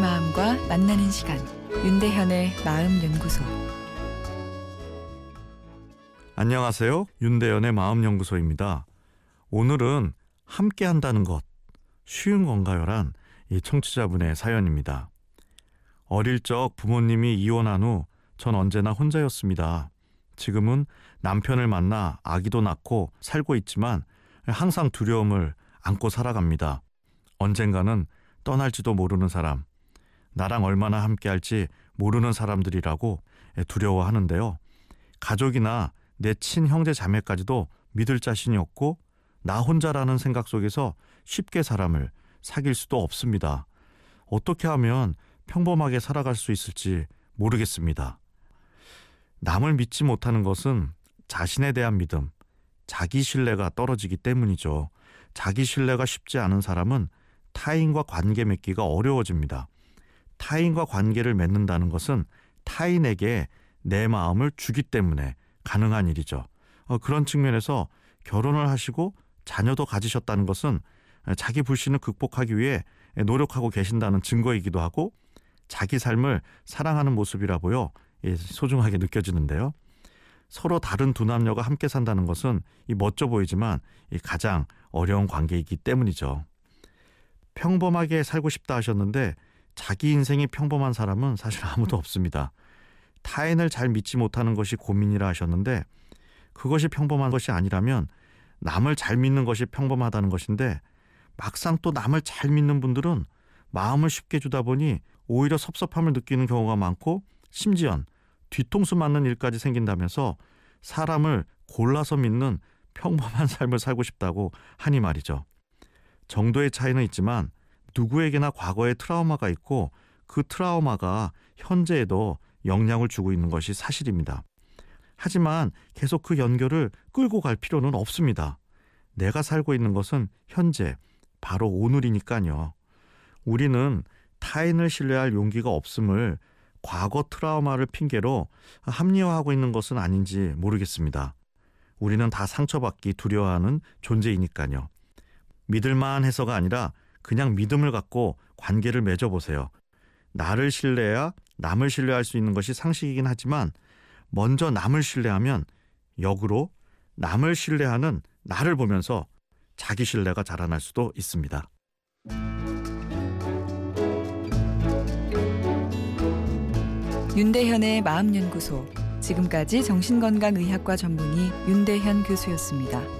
만나는 시간 윤대현의 마음 연구소 안녕하세요. 윤대현의 마음 연구소입니다. 오늘은 함께 한다는 것 쉬운 건가요란 이 청취자분의 사연입니다. 어릴 적 부모님이 이혼한 후 전 언제나 혼자였습니다. 지금은 남편을 만나 아기도 낳고 살고 있지만 항상 두려움을 안고 살아갑니다. 언젠가는 떠날지도 모르는 사람, 나랑 얼마나 함께 할지 모르는 사람들이라고 두려워하는데요. 가족이나 내 친형제 자매까지도 믿을 자신이 없고 나 혼자라는 생각 속에서 쉽게 사람을 사귈 수도 없습니다. 어떻게 하면 평범하게 살아갈 수 있을지 모르겠습니다. 남을 믿지 못하는 것은 자신에 대한 믿음, 자기 신뢰가 떨어지기 때문이죠. 자기 신뢰가 쉽지 않은 사람은 타인과 관계 맺기가 어려워집니다. 타인과 관계를 맺는다는 것은 타인에게 내 마음을 주기 때문에 가능한 일이죠. 어, 그런 측면에서 결혼을 하시고 자녀도 가지셨다는 것은 자기 불신을 극복하기 위해 노력하고 계신다는 증거이기도 하고 자기 삶을 사랑하는 모습이라고요. 예, 소중하게 느껴지는데요. 서로 다른 두 남녀가 함께 산다는 것은 이 멋져 보이지만 이 가장 어려운 관계이기 때문이죠. 평범하게 살고 싶다 하셨는데 자기 인생이 평범한 사람은 사실 아무도 없습니다. 타인을 잘 믿지 못하는 것이 고민이라 하셨는데 그것이 평범한 것이 아니라면 남을 잘 믿는 것이 평범하다는 것인데 막상 또 남을 잘 믿는 분들은 마음을 쉽게 주다 보니 오히려 섭섭함을 느끼는 경우가 많고 심지어 뒤통수 맞는 일까지 생긴다면서 사람을 골라서 믿는 평범한 삶을 살고 싶다고 하니 말이죠. 정도의 차이는 있지만 누구에게나 과거의 트라우마가 있고 그 트라우마가 현재에도 영향을 주고 있는 것이 사실입니다. 하지만 계속 그 연결을 끌고 갈 필요는 없습니다. 내가 살고 있는 것은 현재, 바로 오늘이니까요. 우리는 타인을 신뢰할 용기가 없음을 과거 트라우마를 핑계로 합리화하고 있는 것은 아닌지 모르겠습니다. 우리는 다 상처받기 두려워하는 존재이니까요. 믿을만 해서가 아니라 그냥 믿음을 갖고 관계를 맺어보세요. 나를 신뢰해야 남을 신뢰할 수 있는 것이 상식이긴 하지만 먼저 남을 신뢰하면 역으로 남을 신뢰하는 나를 보면서 자기 신뢰가 자라날 수도 있습니다. 윤대현의 마음 연구소 지금까지 정신건강의학과 전문의 윤대현 교수였습니다.